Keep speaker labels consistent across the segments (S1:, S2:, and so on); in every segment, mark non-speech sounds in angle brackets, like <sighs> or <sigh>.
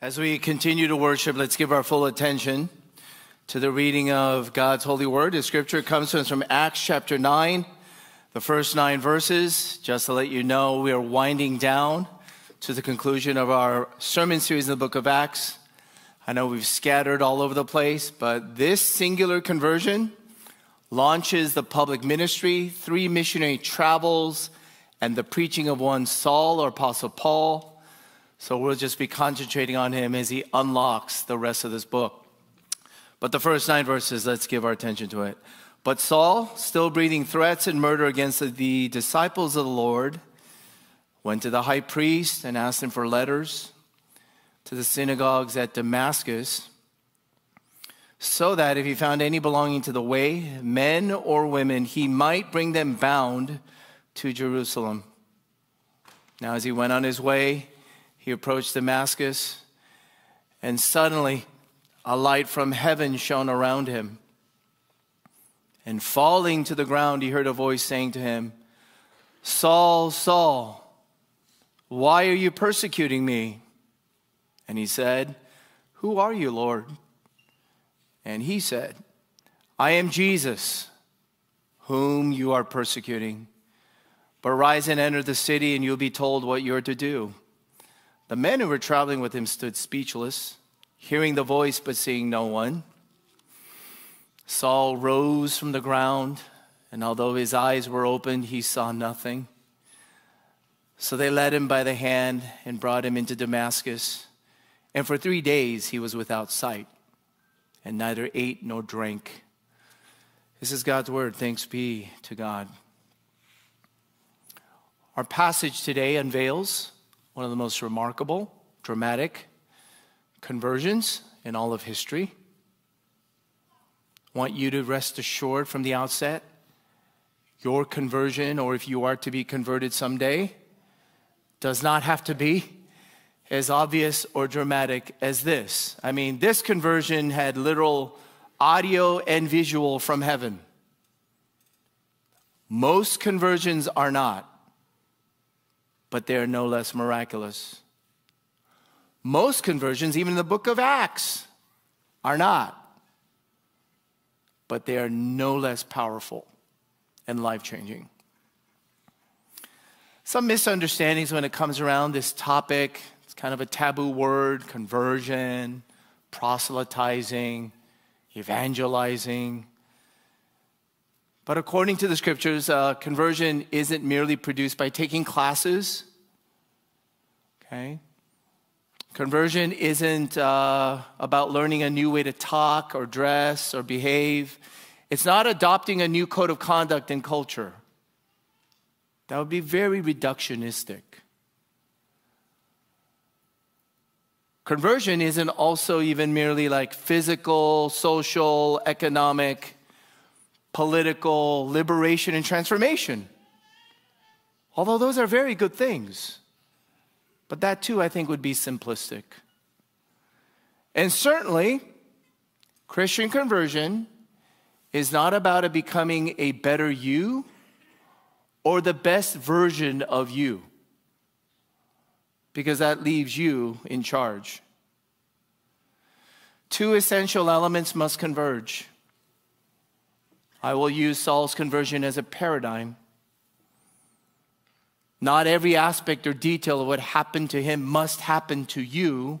S1: As we continue to worship, let's give our full attention to the reading of God's holy word. The scripture comes to us from Acts chapter 9, the first nine verses. Just to let you know, we are winding down to the conclusion of our sermon series in the book of Acts. I know we've scattered all over the place, but this singular conversion launches the public ministry, three missionary travels, and the preaching of one Saul or Apostle Paul so we'll just be concentrating on him as he unlocks the rest of this book. But the first nine verses, let's give our attention to it. But Saul, still breathing threats and murder against the disciples of the Lord, went to the high priest and asked him for letters to the synagogues at Damascus, so that if he found any belonging to the way, men or women, he might bring them bound to Jerusalem. Now, as he went on his way, he approached Damascus, and suddenly a light from heaven shone around him. And falling to the ground, he heard a voice saying to him, Saul, Saul, why are you persecuting me? And he said, Who are you, Lord? And he said, I am Jesus, whom you are persecuting. But rise and enter the city, and you'll be told what you're to do. The men who were traveling with him stood speechless, hearing the voice but seeing no one. Saul rose from the ground, and although his eyes were opened, he saw nothing. So they led him by the hand and brought him into Damascus. And for three days he was without sight, and neither ate nor drank. This is God's word. Thanks be to God. Our passage today unveils one of the most remarkable, dramatic conversions in all of history. Want you to rest assured from the outset your conversion, or if you are to be converted someday, does not have to be as obvious or dramatic as this. I mean, this conversion had literal audio and visual from heaven. Most conversions are not but they are no less miraculous. Most conversions, even in the book of Acts, are not, but they are no less powerful and life changing. Some misunderstandings when it comes around this topic. It's kind of a taboo word conversion, proselytizing, evangelizing. But according to the scriptures, uh, conversion isn't merely produced by taking classes. Okay? Conversion isn't uh, about learning a new way to talk or dress or behave. It's not adopting a new code of conduct and culture. That would be very reductionistic. Conversion isn't also even merely like physical, social, economic political liberation and transformation. Although those are very good things. But that too, I think, would be simplistic. And certainly, Christian conversion is not about becoming a better you or the best version of you, because that leaves you in charge. Two essential elements must converge I will use Saul's conversion as a paradigm. Not every aspect or detail of what happened to him must happen to you,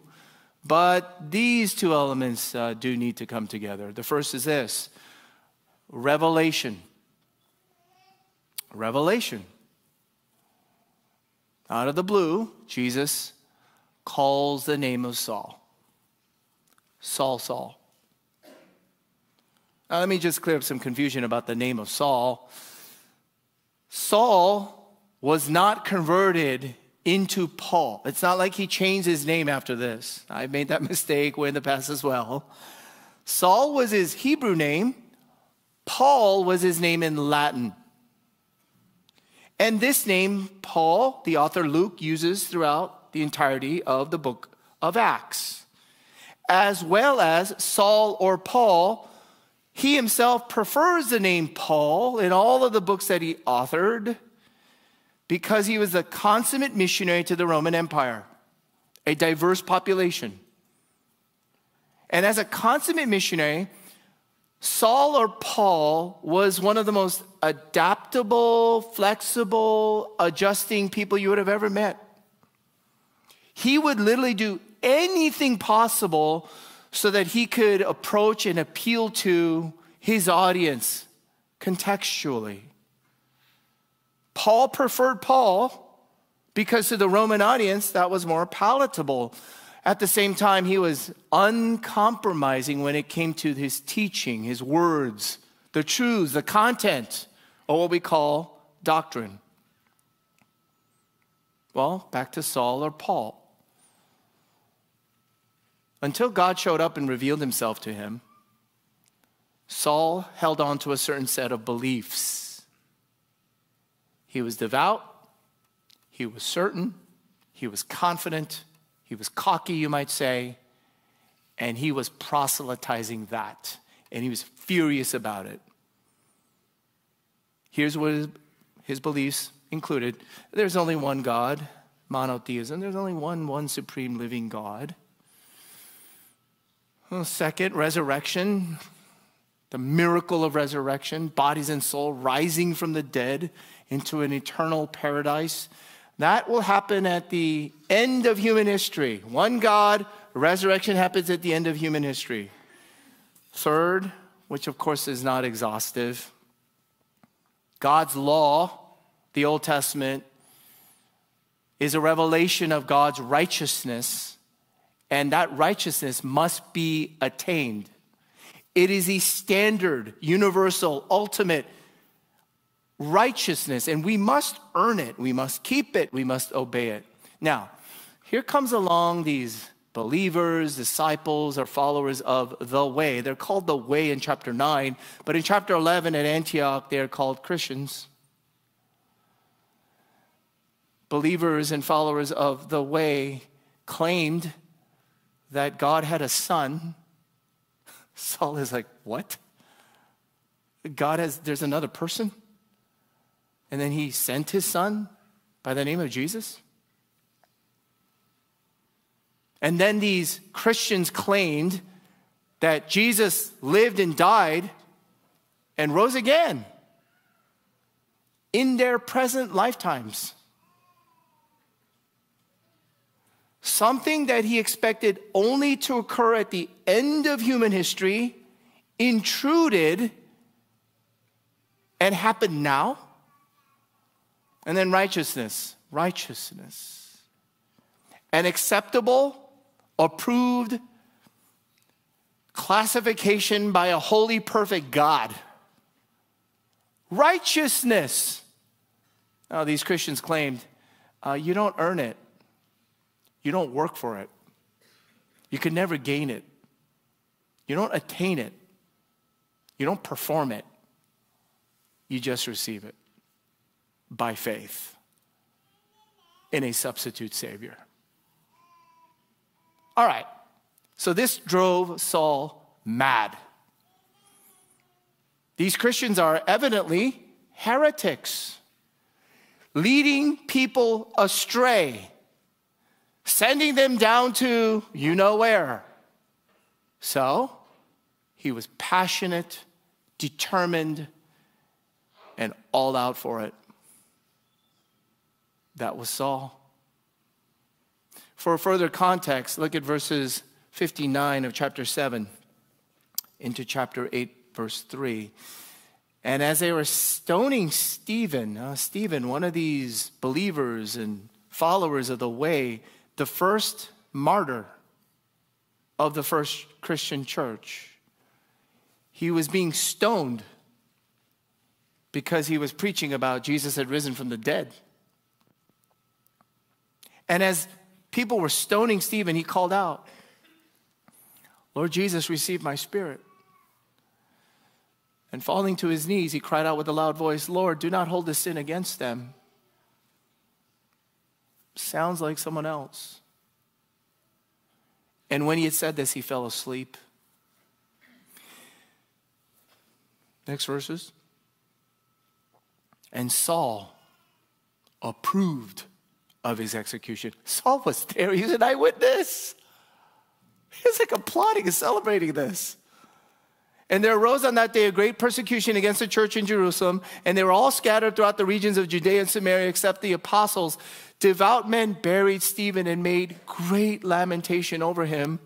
S1: but these two elements uh, do need to come together. The first is this revelation. Revelation. Out of the blue, Jesus calls the name of Saul. Saul, Saul. Now, let me just clear up some confusion about the name of Saul. Saul was not converted into Paul. It's not like he changed his name after this. I made that <laughs> mistake way in the past as well. Saul was his Hebrew name, Paul was his name in Latin. And this name, Paul, the author Luke uses throughout the entirety of the book of Acts, as well as Saul or Paul he himself prefers the name Paul in all of the books that he authored because he was a consummate missionary to the Roman Empire, a diverse population, And as a consummate missionary, Saul or Paul was one of the most adaptable, flexible, adjusting people you would have ever met. He would literally do anything possible so that he could approach and appeal to his audience contextually. Paul preferred Paul because to the Roman audience that was more palatable. At the same time, he was uncompromising when it came to his teaching, his words, the truths, the content, or what we call doctrine. Well, back to Saul or Paul. Until God showed up and revealed himself to him, Saul held on to a certain set of beliefs. He was devout, he was certain, he was confident, he was cocky, you might say, and he was proselytizing that, and he was furious about it. Here's what his, beliefs included there's only one God, monotheism, there's only one, one supreme living God. Well, second, resurrection, the miracle of resurrection, bodies and soul rising from the dead into an eternal paradise. That will happen at the end of human history. One God, resurrection happens at the end of human history. Third, which of course is not exhaustive, God's law, the Old Testament, is a revelation of God's righteousness and that righteousness must be attained. It is a standard, universal, ultimate righteousness, and we must earn it. We must keep it. We must obey it. Now, here comes along these believers, disciples, or followers of the way. They're called the way in chapter 9, but in chapter 11 at Antioch, they're called Christians. Believers and followers of the way claimed that God had a son, <laughs> Saul is like, What? God has, there's another person? And then he sent his son by the name of Jesus? And then these Christians claimed that Jesus lived and died and rose again in their present lifetimes. Something that he expected only to occur at the end of human history, intruded and happened now. And then righteousness, righteousness. An acceptable, approved classification by a holy, perfect God. Righteousness. Now, these Christians claimed, uh, you don't earn it. You don't work for it. You can never gain it. You don't attain it. You don't perform it. You just receive it by faith in a substitute Savior. All right, so this drove Saul mad. These Christians are evidently heretics, leading people astray sending them down to you know where. So he was passionate, determined, and all out for it. That was Saul. For further context, look at verses 59 of chapter 7 into chapter 8, verse 3. And as they were stoning Stephen, uh, Stephen, one of these believers and followers of the way, the first martyr of the first Christian church. He was being stoned because he was preaching about Jesus had risen from the dead. And as people were stoning Stephen, he called out, Lord Jesus, receive my spirit. And falling to his knees, he cried out with a loud voice, Lord, do not hold this sin against them sounds like someone else. And when he had said this, he fell asleep. Next verses. And Saul approved of his execution. Saul was there, he's an eyewitness. He's like applauding and celebrating this. And there arose on that day a great persecution against the church in Jerusalem, and they were all scattered throughout the regions of Judea and Samaria, except the apostles. Devout men buried Stephen and made great lamentation over him.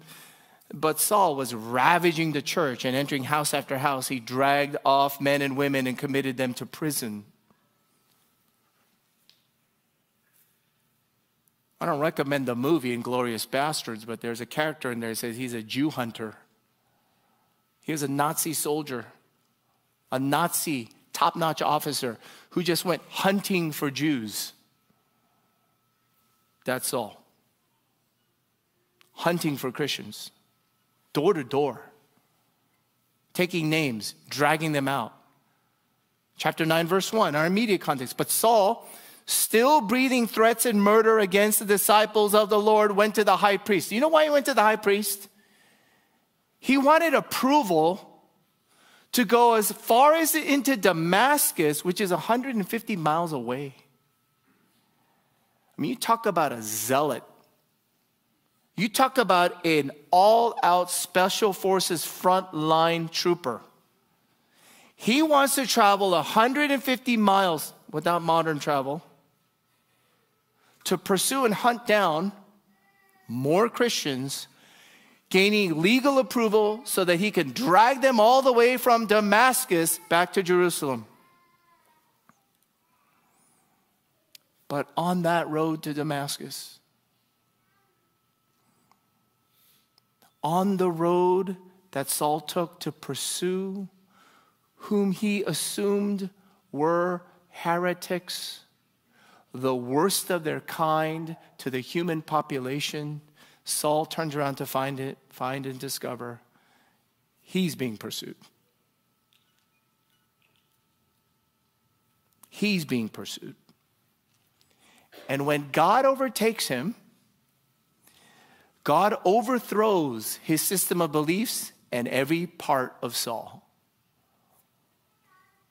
S1: But Saul was ravaging the church and entering house after house. He dragged off men and women and committed them to prison. I don't recommend the movie Inglourious Basterds, but there's a character in there that says he's a Jew hunter. He was a Nazi soldier, a Nazi top notch officer who just went hunting for Jews. That's all. Hunting for Christians, door to door, taking names, dragging them out. Chapter 9, verse 1, our immediate context. But Saul, still breathing threats and murder against the disciples of the Lord, went to the high priest. You know why he went to the high priest? He wanted approval to go as far as into Damascus, which is 150 miles away. Mean, you talk about a zealot. You talk about an all out special forces frontline trooper. He wants to travel 150 miles without modern travel to pursue and hunt down more Christians gaining legal approval so that he can drag them all the way from Damascus back to Jerusalem. But on that road to Damascus, on the road that Saul took to pursue whom he assumed were heretics, the worst of their kind to the human population, Saul turns around to find it, find and discover he's being pursued. He's being pursued. And when God overtakes him, God overthrows his system of beliefs and every part of Saul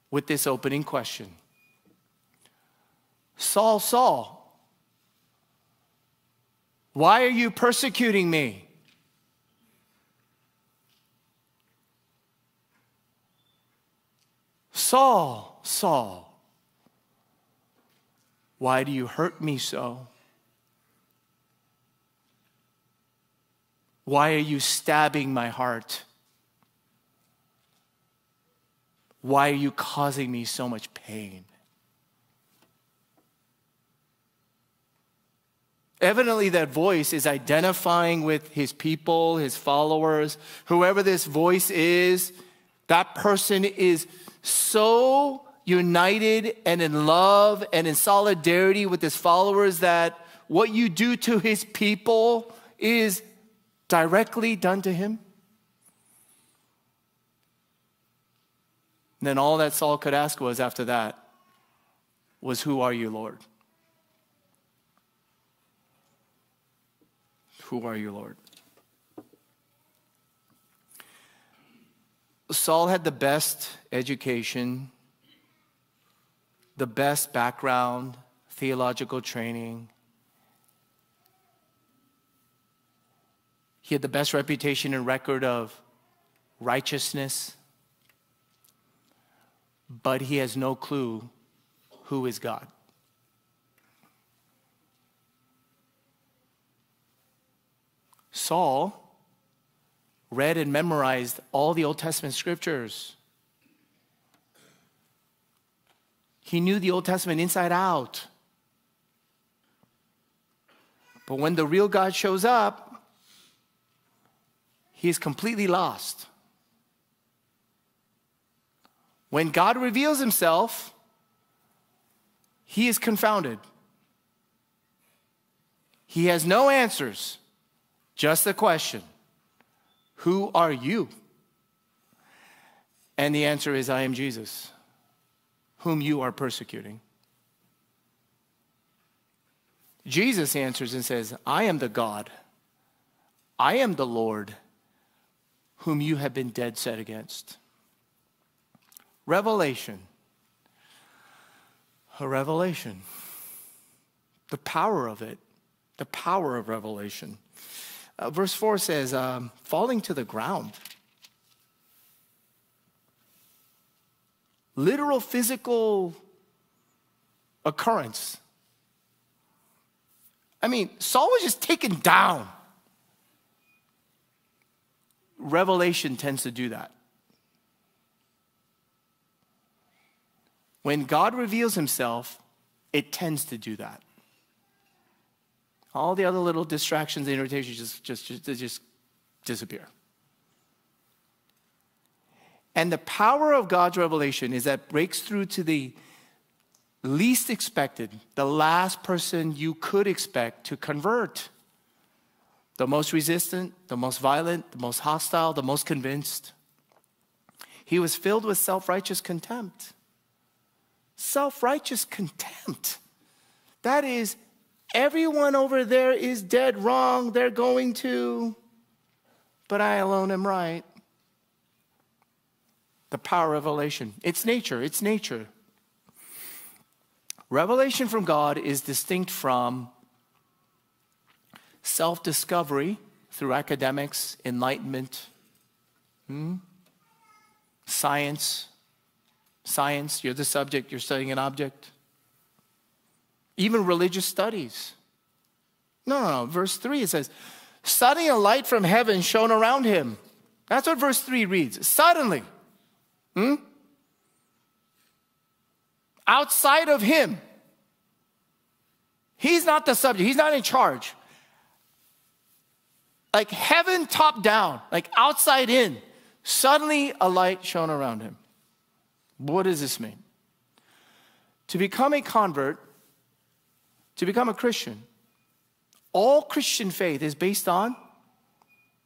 S1: with this opening question Saul, Saul, why are you persecuting me? Saul, Saul, why do you hurt me so? Why are you stabbing my heart? Why are you causing me so much pain? Evidently, that voice is identifying with his people, his followers, whoever this voice is. That person is so united and in love and in solidarity with his followers that what you do to his people is directly done to him. And then all that Saul could ask was after that was, Who are you, Lord? Who are you, Lord? Saul had the best education, the best background, theological training. He had the best reputation and record of righteousness, but he has no clue who is God. Saul read and memorized all the Old Testament scriptures. He knew the Old Testament inside out. But when the real God shows up, he is completely lost. When God reveals himself, he is confounded. He has no answers. Just a question Who are you? And the answer is I am Jesus, whom you are persecuting. Jesus answers and says, I am the God, I am the Lord, whom you have been dead set against. Revelation. A revelation. The power of it, the power of revelation. Uh, verse 4 says, um, falling to the ground. Literal physical occurrence. I mean, Saul was just taken down. Revelation tends to do that. When God reveals himself, it tends to do that. All the other little distractions and irritations just, just, just, just disappear. And the power of God's revelation is that breaks through to the least expected, the last person you could expect to convert. The most resistant, the most violent, the most hostile, the most convinced. He was filled with self righteous contempt. Self righteous contempt. That is, everyone over there is dead wrong, they're going to, but I alone am right. The power of revelation. It's nature, it's nature. Revelation from God is distinct from self discovery through academics, enlightenment, hmm? science. Science, you're the subject, you're studying an object. Even religious studies. No, no, no. Verse 3 it says, Suddenly a light from heaven shone around him. That's what verse 3 reads. Suddenly. Hmm? outside of him. He's not the subject, he's not in charge. Like heaven top down, like outside in, suddenly a light shone around him. What does this mean? To become a convert, to become a Christian, all Christian faith is based on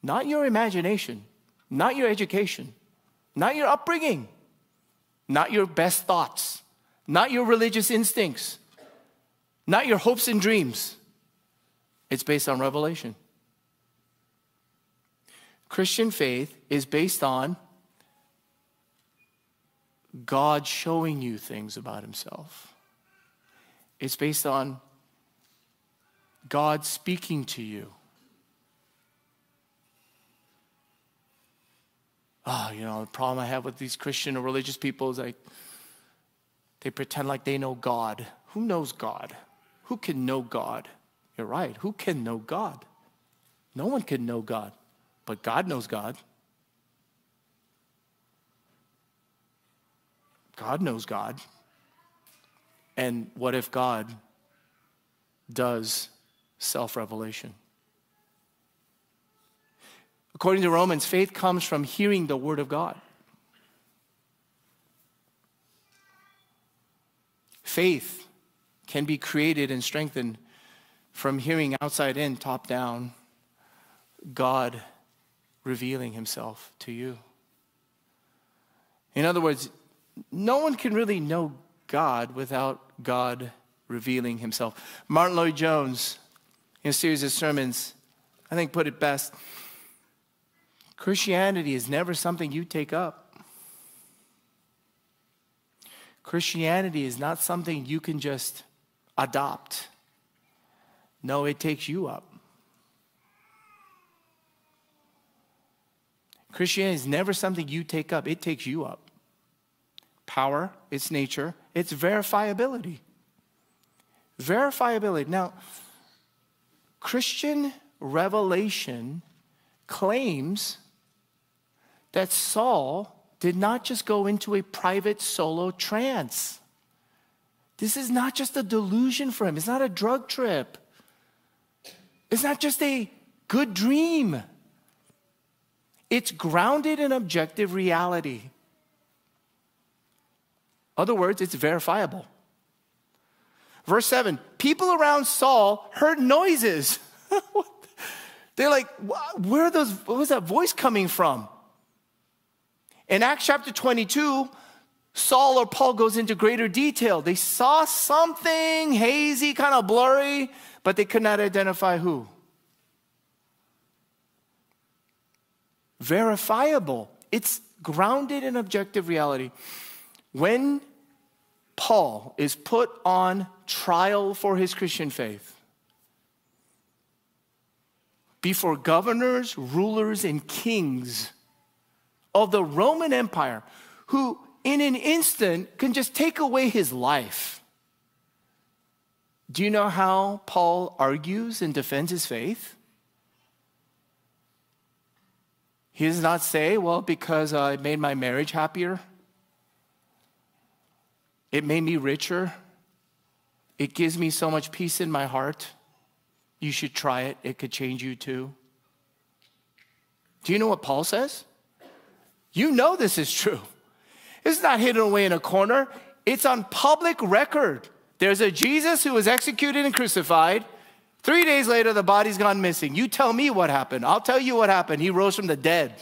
S1: not your imagination, not your education, not your upbringing, not your best thoughts, not your religious instincts, not your hopes and dreams. It's based on revelation. Christian faith is based on God showing you things about Himself. It's based on God speaking to you. Oh, you know, the problem I have with these Christian or religious people is like, they pretend like they know God. Who knows God? Who can know God? You're right. Who can know God? No one can know God, but God knows God. God knows God. And what if God does self revelation? According to Romans, faith comes from hearing the word of God. Faith can be created and strengthened from hearing outside in, top down, God revealing himself to you. In other words, no one can really know God without God revealing himself. Martyn Lloyd-Jones, in a series of sermons, I think put it best Christianity is never something you take up. Christianity is not something you can just adopt. No, it takes you up. Christianity is never something you take up, it takes you up. Power, its nature, its verifiability. Verifiability. Now, Christian revelation claims that Saul did not just go into a private solo trance. This is not just a delusion for him, it's not a drug trip, it's not just a good dream. It's grounded in objective reality. Other words, it's verifiable. Verse 7 people around Saul heard noises. <laughs> They're like, where those, where was that voice coming from? In Acts chapter 22, Saul or Paul goes into greater detail. They saw something hazy, kind of blurry, but they could not identify who. Verifiable. It's grounded in objective reality. When Paul is put on trial for his Christian faith, before governors, rulers, and kings of the Roman Empire who, in an instant, can just take away his life. Do you know how Paul argues and defends his faith? He does not say, well, because uh, it made my marriage happier, it made me richer, it gives me so much peace in my heart. You should try it, it could change you too. Do you know what Paul says? You know this is true. It's not hidden away in a corner, it's on public record. There's a Jesus who was executed and crucified. Three days later, the body's gone missing. You tell me what happened. I'll tell you what happened. He rose from the dead.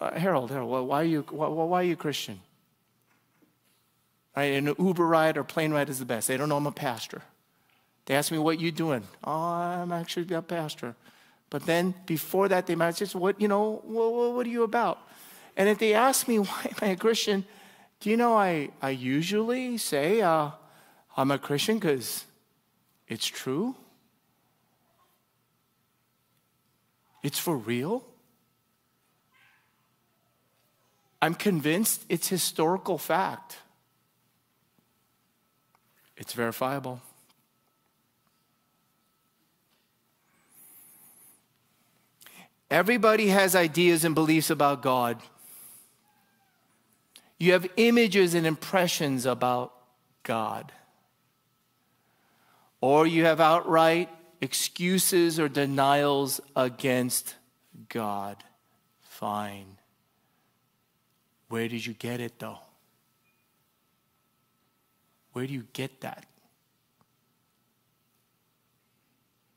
S1: Uh, Harold, Harold, why are you, why, why are you Christian? Right, an Uber ride or plane ride is the best. They don't know I'm a pastor. They ask me, what you doing? Oh, I'm actually a pastor. But then before that, they might say, what, you know, what, what are you about? And if they ask me, <laughs> why am I a Christian? Do you know, I, I usually say uh, I'm a Christian because it's true. It's for real. I'm convinced it's historical fact. It's verifiable. Everybody has ideas and beliefs about God. You have images and impressions about God. Or you have outright excuses or denials against God. Fine. Where did you get it though? Where do you get that?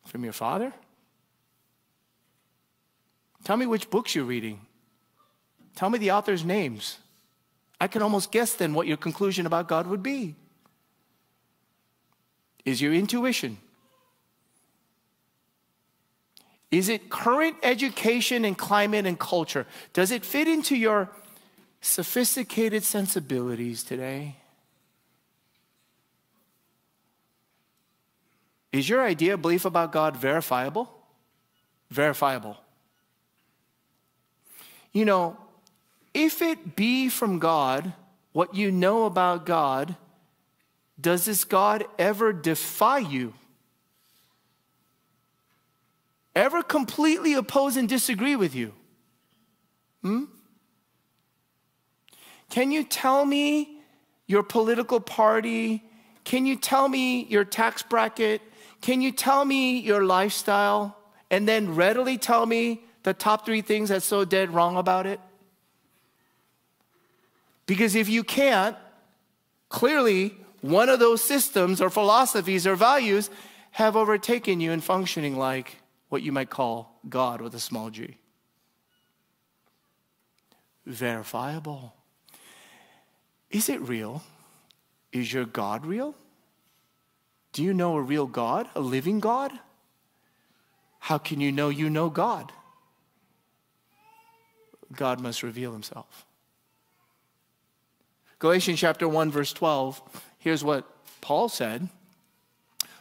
S1: From your father? Tell me which books you're reading. Tell me the author's names. I can almost guess then what your conclusion about God would be. Is your intuition? Is it current education and climate and culture? Does it fit into your sophisticated sensibilities today? Is your idea, belief about God verifiable? Verifiable. You know, if it be from God, what you know about God, does this God ever defy you? Ever completely oppose and disagree with you? Hmm? Can you tell me your political party? Can you tell me your tax bracket? Can you tell me your lifestyle? And then readily tell me the top three things that's so dead wrong about it? Because if you can't, clearly one of those systems or philosophies or values have overtaken you and functioning like what you might call God with a small g. Verifiable. Is it real? Is your God real? Do you know a real God, a living God? How can you know you know God? God must reveal himself. Galatians chapter 1 verse 12, here's what Paul said.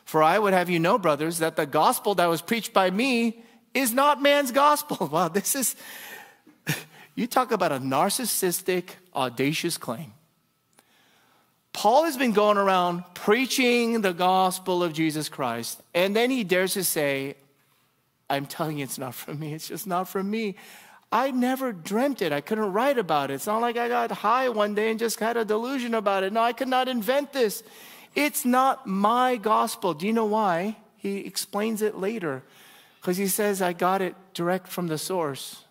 S1: For I would have you know, brothers, that the gospel that was preached by me is not man's gospel. <laughs> Wow, this is, <laughs> you talk about a narcissistic, audacious claim. Paul has been going around preaching the gospel of Jesus Christ, and then he dares to say, I'm telling you, it's not from me. It's just not from me. I never dreamt it. I couldn't write about it. It's not like I got high one day and just had a delusion about it. No, I could not invent this. It's not my gospel. Do you know why? He explains it later because he says, I got it direct from the source.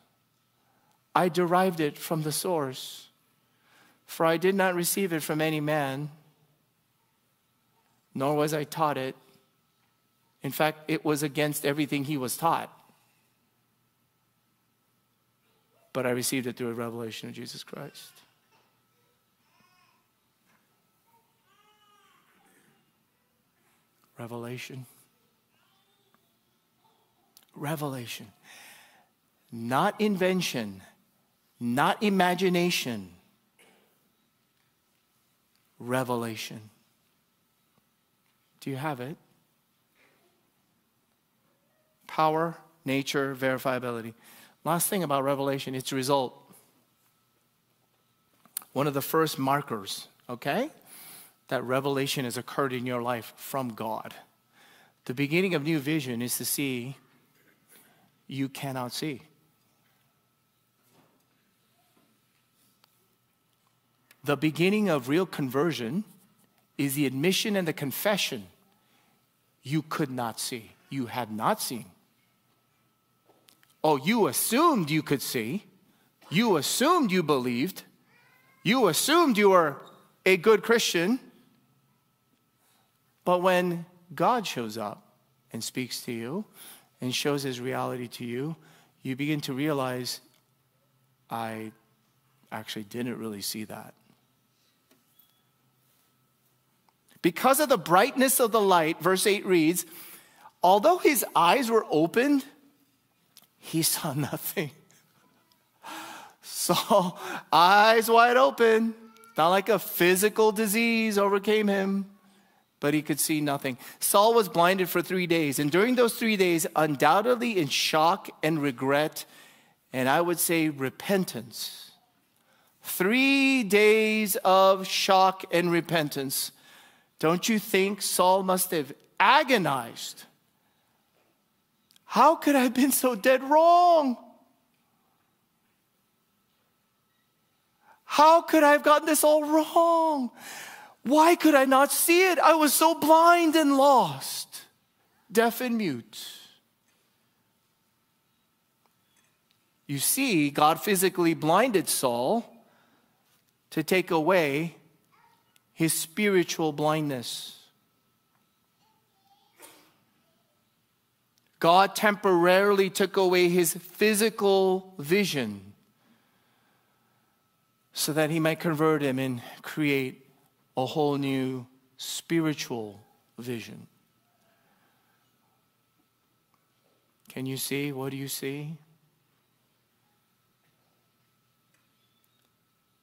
S1: I derived it from the source. For I did not receive it from any man, nor was I taught it. In fact, it was against everything he was taught. But I received it through a revelation of Jesus Christ. Revelation. Revelation. Not invention, not imagination. Revelation. Do you have it? power, nature, verifiability. Last thing about revelation, its result. One of the first markers, okay, that revelation has occurred in your life from God. The beginning of new vision is to see you cannot see. The beginning of real conversion is the admission and the confession you could not see, you had not seen. Oh, you assumed you could see, you assumed you believed, you assumed you were a good Christian. But when God shows up and speaks to you and shows his reality to you, you begin to realize, I actually didn't really see that. Because of the brightness of the light, verse 8 reads, although his eyes were opened, he saw nothing. <laughs> Saul, eyes wide open, not like a physical disease overcame him, but he could see nothing. Saul was blinded for three days, and during those three days, undoubtedly in shock and regret, and I would say repentance. Three days of shock and repentance don't you think Saul must have agonized? How could I have been so dead wrong? How could I have gotten this all wrong? Why could I not see it? I was so blind and lost, deaf and mute. You see, God physically blinded Saul to take away his spiritual blindness. God temporarily took away his physical vision so that he might convert him and create a whole new spiritual vision. Can you see? What do you see?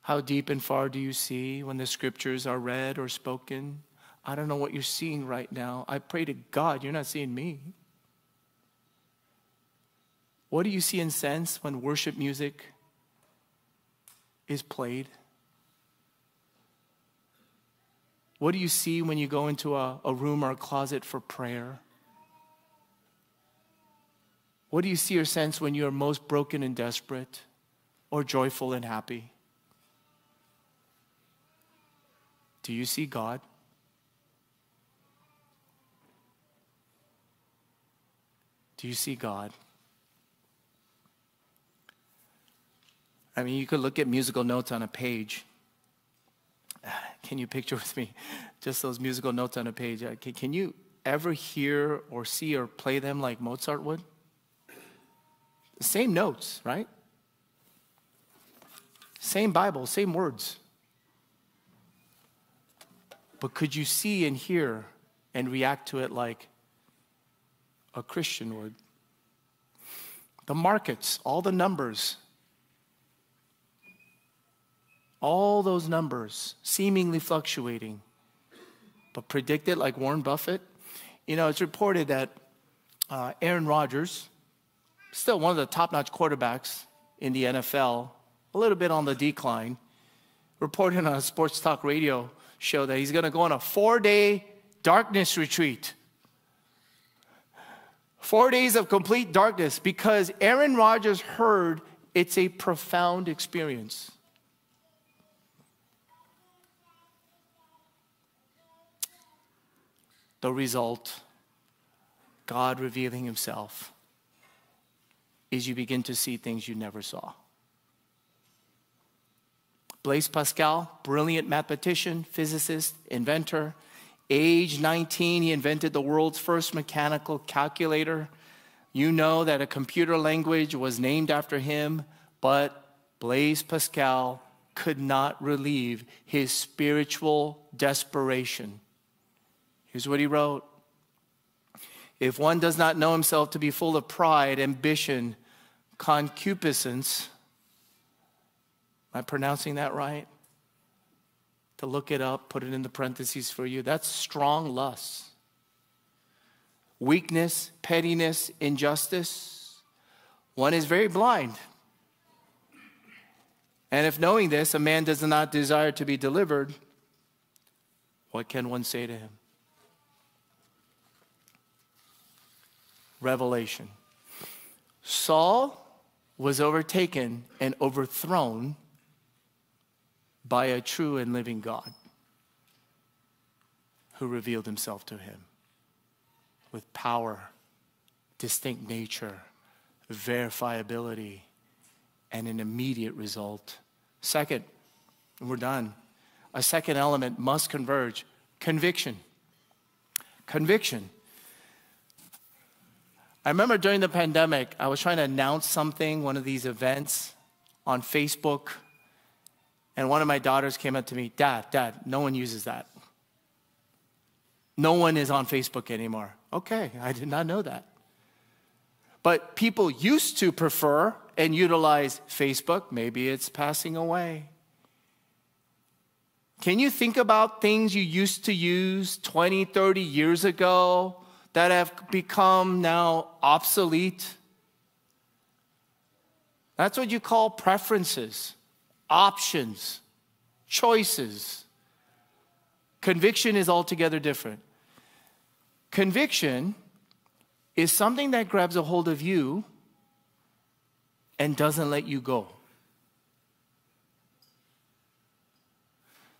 S1: How deep and far do you see when the scriptures are read or spoken? I don't know what you're seeing right now. I pray to God you're not seeing me. What do you see and sense when worship music is played? What do you see when you go into a, a room or a closet for prayer? What do you see or sense when you are most broken and desperate or joyful and happy? Do you see God? Do you see God? I mean, you could look at musical notes on a page. <sighs> Can you picture with me just those musical notes on a page? Uh, can you ever hear or see or play them like Mozart would? The same notes, right? Same Bible, same words. But could you see and hear and react to it like a Christian would? The markets, all the numbers, all those numbers seemingly fluctuating, but predicted like Warren Buffett. You know, it's reported that uh, Aaron Rodgers, still one of the top notch quarterbacks in the NFL, a little bit on the decline, reported on a sports talk radio show that he's going to go on a four day darkness retreat. Four days of complete darkness because Aaron Rodgers heard it's a profound experience. The result, God revealing Himself, is you begin to see things you never saw. Blaise Pascal, brilliant mathematician, physicist, inventor. Age 19, he invented the world's first mechanical calculator. You know that a computer language was named after him, but Blaise Pascal could not relieve his spiritual desperation. Here's what he wrote If one does not know himself to be full of pride, ambition, concupiscence, Am I pronouncing that right? To look it up, put it in the parentheses for you. That's strong lust. weakness, pettiness, injustice. One is very blind. And if knowing this, a man does not desire to be delivered, what can one say to him? Revelation. Saul was overtaken and overthrown by a true and living God who revealed himself to him with power, distinct nature, verifiability, and an immediate result. Second, we're done. A second element must converge conviction. Conviction. I remember during the pandemic, I was trying to announce something, one of these events on Facebook, and one of my daughters came up to me, Dad, Dad, no one uses that. No one is on Facebook anymore. Okay, I did not know that. But people used to prefer and utilize Facebook. Maybe it's passing away. Can you think about things you used to use 20, 30 years ago that have become now obsolete? That's what you call preferences, options, choices. Conviction is altogether different. Conviction is something that grabs a hold of you and doesn't let you go.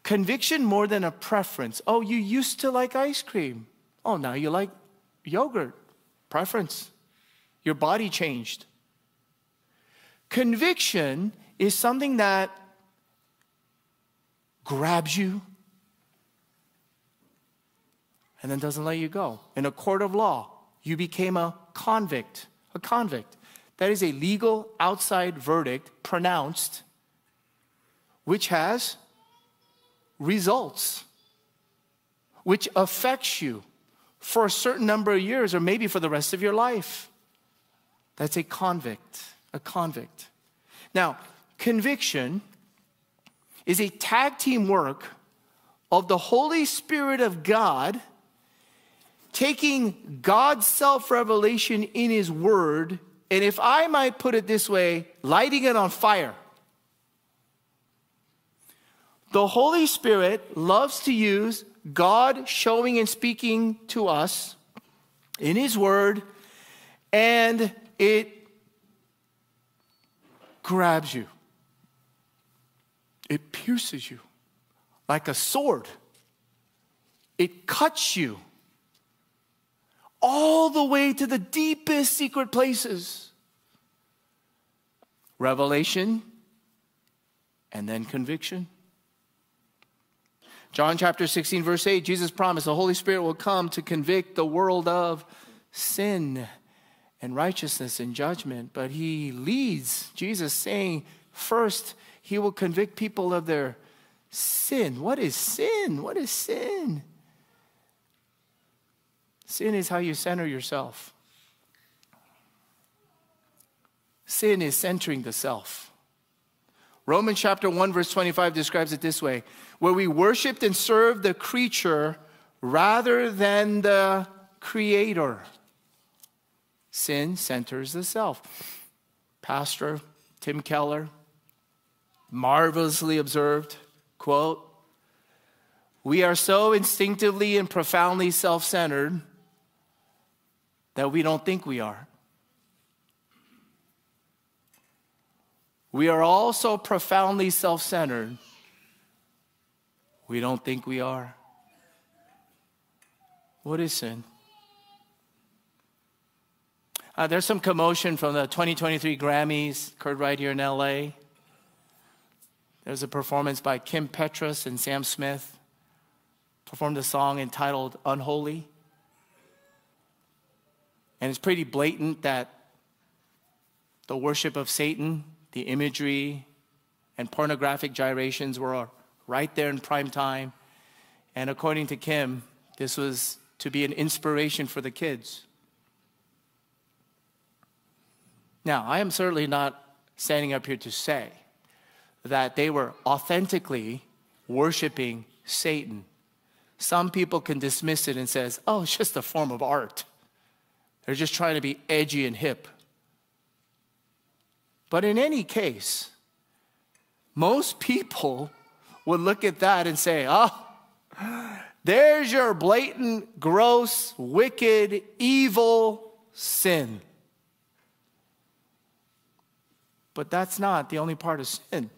S1: Conviction more than a preference. Oh, you used to like ice cream. Oh, now you like yogurt. Preference. Your body changed. Conviction is something that grabs you and then doesn't let you go. In a court of law, you became a convict. A convict. That is a legal outside verdict pronounced which has results, which affects you for a certain number of years or maybe for the rest of your life. That's a convict, a convict. Now, conviction is a tag team work of the Holy Spirit of God taking God's self revelation in His Word, and if I might put it this way, lighting it on fire. The Holy Spirit loves to use God showing and speaking to us in His Word, and it grabs you, it pierces you like a sword, it cuts you all the way to the deepest secret places. Revelation and then conviction. John chapter 16, verse 8, Jesus promised the Holy Spirit will come to convict the world of sin and righteousness and judgment. But he leads, Jesus saying, first, he will convict people of their sin. What is sin? What is sin? Sin is how you center yourself. Sin is centering the self. Romans chapter 1, verse 25 describes it this way where we worshiped and served the creature rather than the creator. Sin centers the self. Pastor Tim Keller marvelously observed, quote, we are so instinctively and profoundly self centered that we don't think we are. We are all so profoundly self centered, we don't think we are. What is sin? Uh, there's some commotion from the 2023 Grammys, occurred right here in LA. There's a performance by Kim Petras and Sam Smith, performed a song entitled Unholy. And it's pretty blatant that the worship of Satan, the imagery, and pornographic gyrations were right there in prime time. And according to Kim, this was to be an inspiration for the kids. Now, I am certainly not standing up here to say that they were authentically worshiping Satan. Some people can dismiss it and says, "Oh, it's just a form of art." They're just trying to be edgy and hip. But in any case, most people would look at that and say, oh, there's your blatant, gross, wicked, evil sin. But that's not the only part of sin.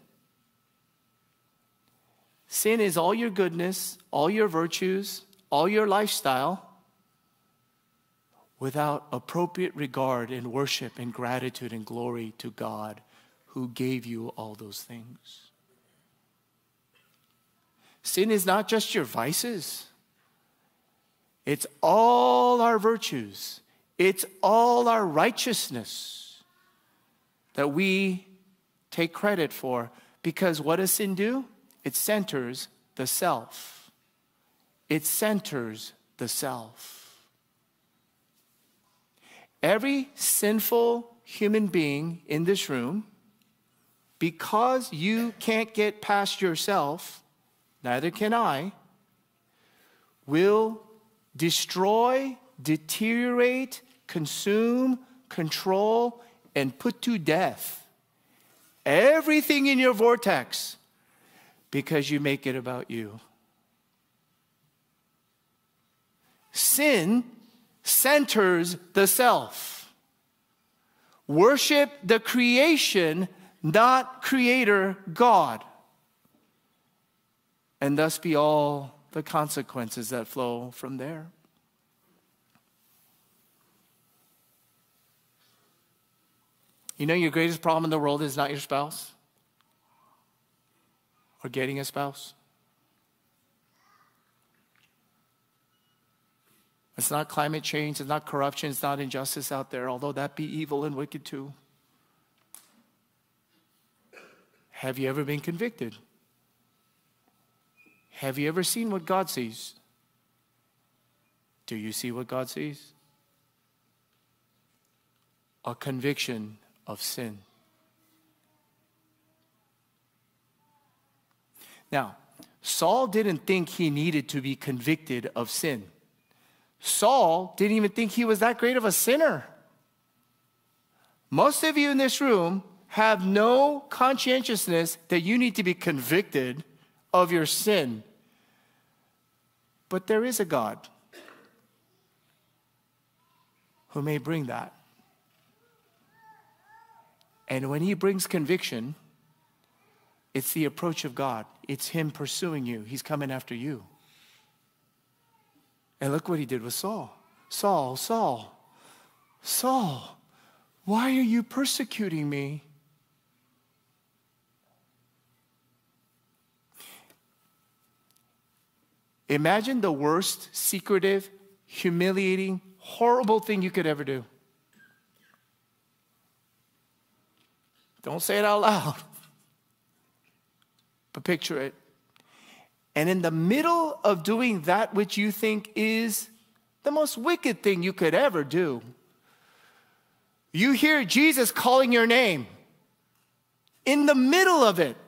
S1: Sin is all your goodness, all your virtues, all your lifestyle without appropriate regard and worship and gratitude and glory to God who gave you all those things. Sin is not just your vices, it's all our virtues, it's all our righteousness that we take credit for. Because what does sin do? It centers the self. It centers the self. Every sinful human being in this room, because you can't get past yourself, neither can I, will destroy, deteriorate, consume, control, and put to death everything in your vortex because you make it about you. Sin centers the self. Worship the creation, not creator God. And thus be all the consequences that flow from there. You know, your greatest problem in the world is not your spouse or getting a spouse. It's not climate change, it's not corruption, it's not injustice out there, although that be evil and wicked too. Have you ever been convicted? Have you ever seen what God sees? Do you see what God sees? A conviction of sin. Now, Saul didn't think he needed to be convicted of sin. Saul didn't even think he was that great of a sinner. Most of you in this room have no conscientiousness that you need to be convicted of your sin. But there is a God who may bring that. And when he brings conviction, it's the approach of God. It's him pursuing you. He's coming after you. And look what he did with Saul Saul, Saul, Saul, why are you persecuting me? Imagine the worst, secretive, humiliating, horrible thing you could ever do. Don't say it out loud, <laughs> but picture it. And in the middle of doing that which you think is the most wicked thing you could ever do, you hear Jesus calling your name. In the middle of it,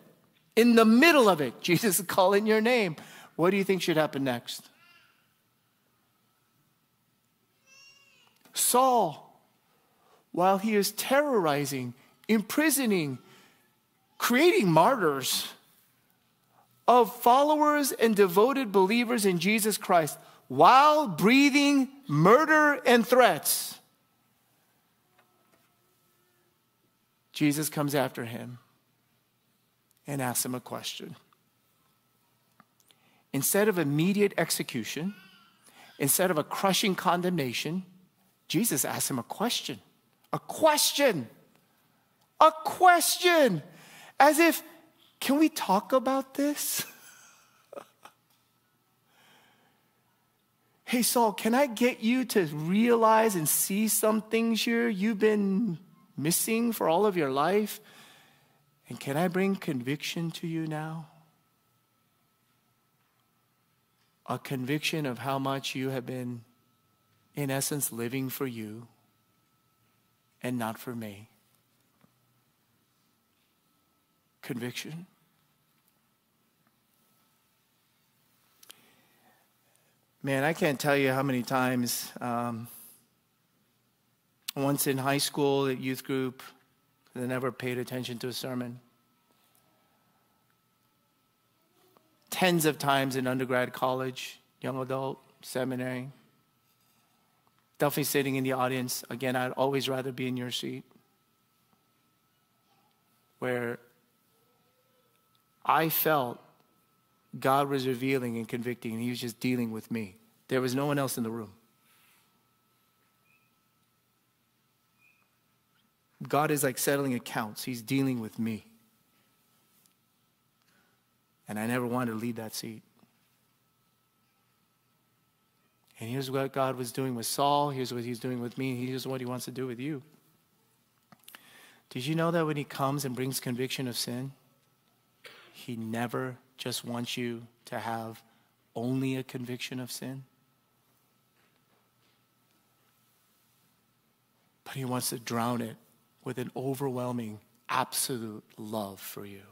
S1: in the middle of it, <laughs> Jesus is calling your name. What do you think should happen next? Saul, while he is terrorizing, imprisoning, creating martyrs, of followers and devoted believers in Jesus Christ while breathing murder and threats. Jesus comes after him and asks him a question. Instead of immediate execution, instead of a crushing condemnation, Jesus asks him a question. A question. A question. As if can we talk about this? <laughs> hey, Saul, can I get you to realize and see some things here you've been missing for all of your life? And can I bring conviction to you now? A conviction of how much you have been, in essence, living for you and not for me. Conviction. Man, I can't tell you how many times um, Once in high school at youth group, they never paid attention to a sermon. Tens of times in undergrad, college, young adult, seminary. Definitely sitting in the audience. Again, I'd always rather be in your seat. Where I felt God was revealing and convicting, and He was just dealing with me. There was no one else in the room. God is like settling accounts, He's dealing with me. And I never wanted to leave that seat. And here's what God was doing with Saul, here's what He's doing with me, here's what He wants to do with you. Did you know that when He comes and brings conviction of sin, He never just wants you to have only a conviction of sin? But He wants to drown it with an overwhelming, absolute love for you.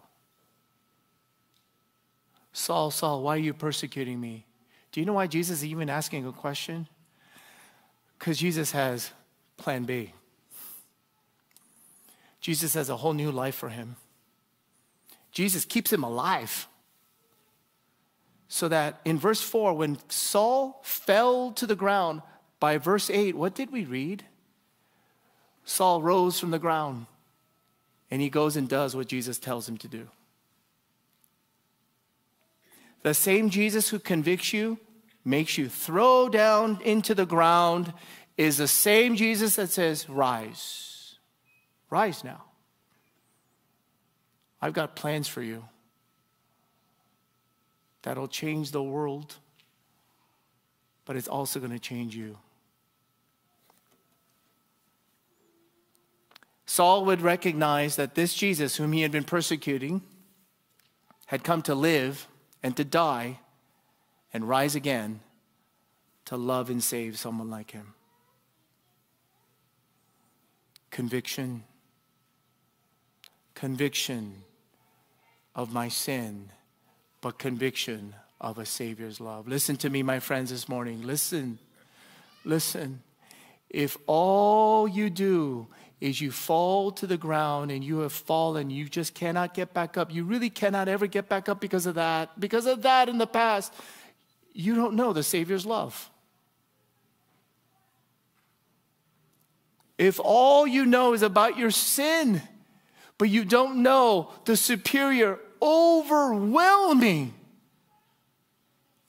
S1: Saul, Saul, why are you persecuting me? Do you know why Jesus is even asking a question? Because Jesus has plan B. Jesus has a whole new life for him. Jesus keeps him alive. So that in verse 4, when Saul fell to the ground, by verse 8, what did we read? Saul rose from the ground and he goes and does what Jesus tells him to do. The same Jesus who convicts you, makes you throw down into the ground, is the same Jesus that says, Rise. Rise now. I've got plans for you that'll change the world, but it's also going to change you. Saul would recognize that this Jesus, whom he had been persecuting, had come to live and to die and rise again to love and save someone like him. Conviction, conviction of my sin, but conviction of a Savior's love. Listen to me, my friends, this morning. Listen, listen. If all you do is you fall to the ground and you have fallen, you just cannot get back up. You really cannot ever get back up because of that. Because of that in the past, you don't know the Savior's love. If all you know is about your sin, but you don't know the superior, overwhelming,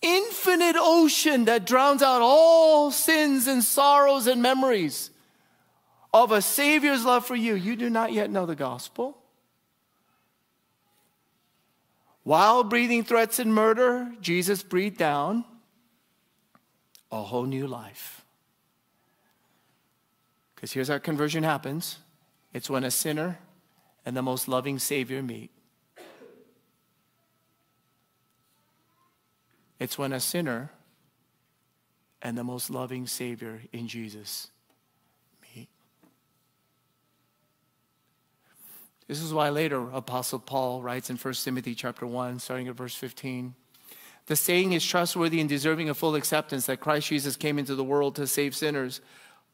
S1: infinite ocean that drowns out all sins and sorrows and memories of a Savior's love for you, you do not yet know the gospel. While breathing threats and murder, Jesus breathed down a whole new life. Because here's how conversion happens it's when a sinner and the most loving Savior meet. It's when a sinner and the most loving Savior in Jesus meet. This is why later Apostle Paul writes in 1 Timothy chapter 1, starting at verse 15. The saying is trustworthy and deserving of full acceptance that Christ Jesus came into the world to save sinners,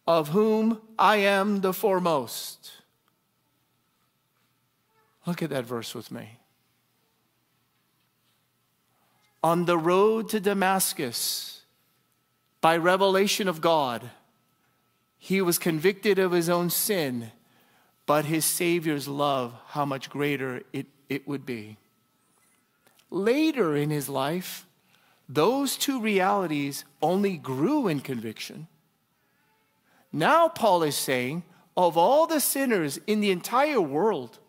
S1: of whom I am the foremost. Look at that verse with me. On the road to Damascus, by revelation of God, he was convicted of his own sin but his Savior's love, how much greater it, it would be. Later in his life, those two realities only grew in conviction. Now, Paul is saying, of all the sinners in the entire world,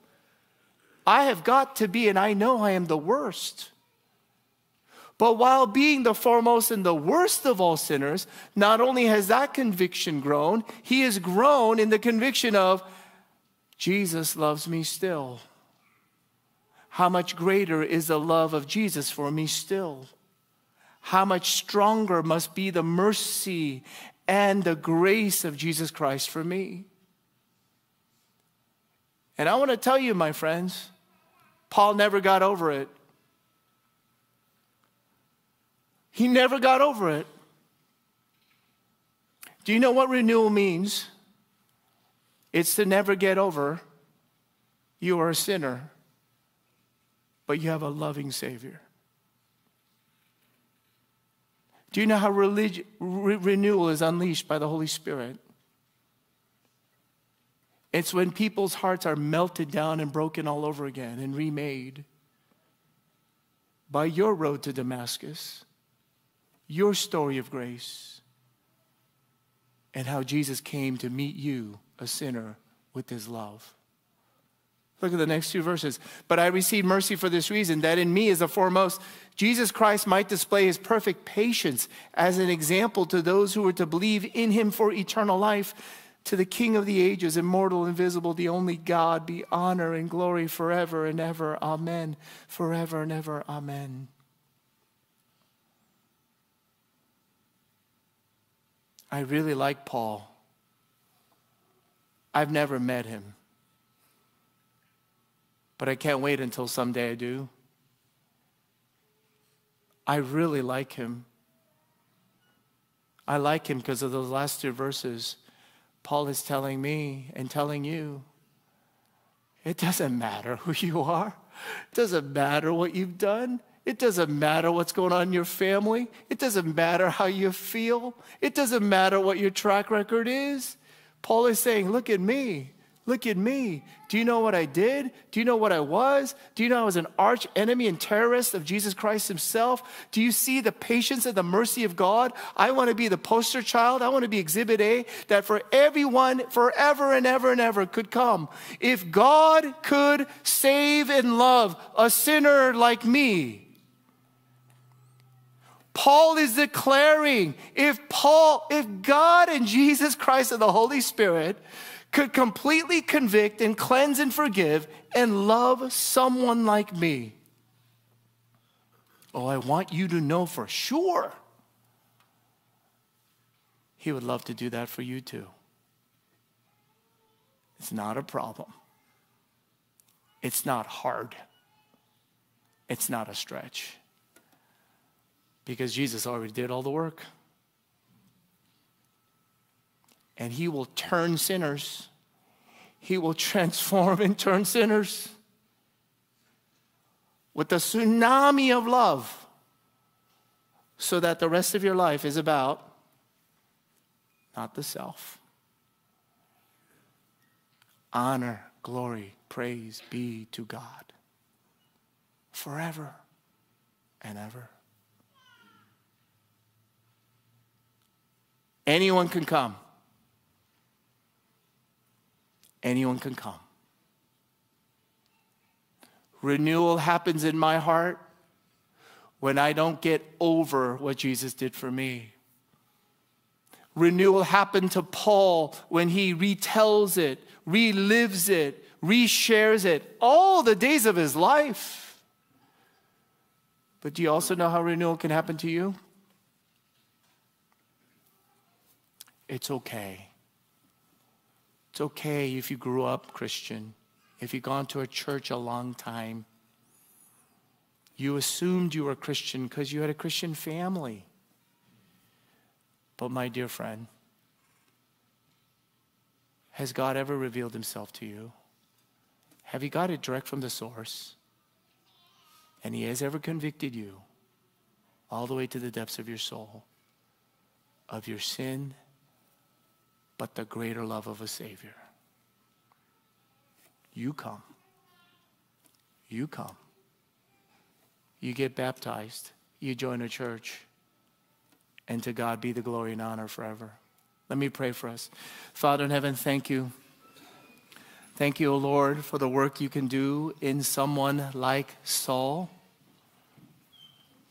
S1: I have got to be, and I know I am the worst. But while being the foremost and the worst of all sinners, not only has that conviction grown, he has grown in the conviction of, Jesus loves me still. How much greater is the love of Jesus for me still? How much stronger must be the mercy and the grace of Jesus Christ for me? And I want to tell you, my friends, Paul never got over it. He never got over it. Do you know what renewal means? It's to never get over you are a sinner, but you have a loving Savior. Do you know how re- renewal is unleashed by the Holy Spirit? It's when people's hearts are melted down and broken all over again and remade by your road to Damascus, your story of grace, and how Jesus came to meet you, a sinner, with his love. Look at the next two verses. But I received mercy for this reason, that in me, as the foremost, Jesus Christ might display his perfect patience as an example to those who were to believe in him for eternal life. To the King of the ages, immortal, invisible, the only God, be honor and glory forever and ever. Amen. Forever and ever. Amen. I really like Paul. I've never met him but I can't wait until someday I do. I really like him. I like him because of those last two verses. Paul is telling me and telling you it doesn't matter who you are, it doesn't matter what you've done. It doesn't matter what's going on in your family. It doesn't matter how you feel. It doesn't matter what your track record is. Paul is saying, Look at me. Look at me. Do you know what I did? Do you know what I was? Do you know I was an arch enemy and terrorist of Jesus Christ himself? Do you see the patience and the mercy of God? I want to be the poster child. I want to be exhibit A that for everyone forever and ever and ever could come. If God could save and love a sinner like me, Paul is declaring if Paul, if God and Jesus Christ and the Holy Spirit could completely convict and cleanse and forgive and love someone like me. Oh, I want you to know for sure. He would love to do that for you too. It's not a problem. It's not hard. It's not a stretch. Because Jesus already did all the work and he will turn sinners. He will <laughs> transform and turn sinners with a tsunami of love so that the rest of your life is about not the self. Honor, glory, praise be to God forever and ever. Anyone can come. Anyone can come. Renewal happens in my heart when I don't get over what Jesus did for me. Renewal happened to Paul when he retells it, relives it, reshares it all the days of his life. But do you also know how renewal can happen to you? It's okay. It's okay if you grew up Christian, if you've gone to a church a long time. You assumed you were Christian because you had a Christian family. But, my dear friend, has God ever revealed himself to you? Have you got it direct from the source? And he has ever convicted you all the way to the depths of your soul of your sin but the greater love of a Savior. You come. You come. You get baptized. You join a church. And to God be the glory and honor forever. Let me pray for us. Father in heaven, thank you. Thank you, O Lord, for the work you can do in someone like Saul.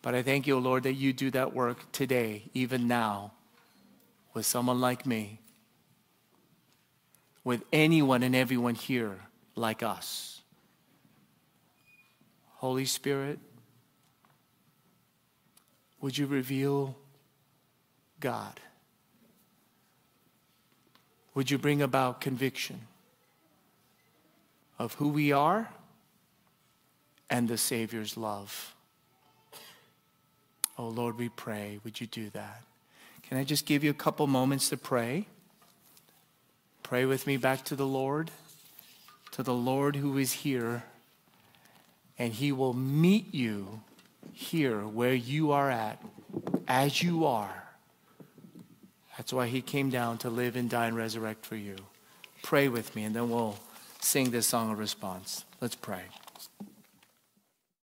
S1: But I thank you, O Lord, that you do that work today, even now, with someone like me with anyone and everyone here like us. Holy Spirit, would you reveal God? Would you bring about conviction of who we are and the Savior's love? Oh Lord, we pray. Would you do that? Can I just give you a couple moments to pray? Pray with me back to the Lord, to the Lord who is here, and He will meet you here where you are at, as you are. That's why He came down to live and die and resurrect for you. Pray with me, and then we'll sing this song of response. Let's pray.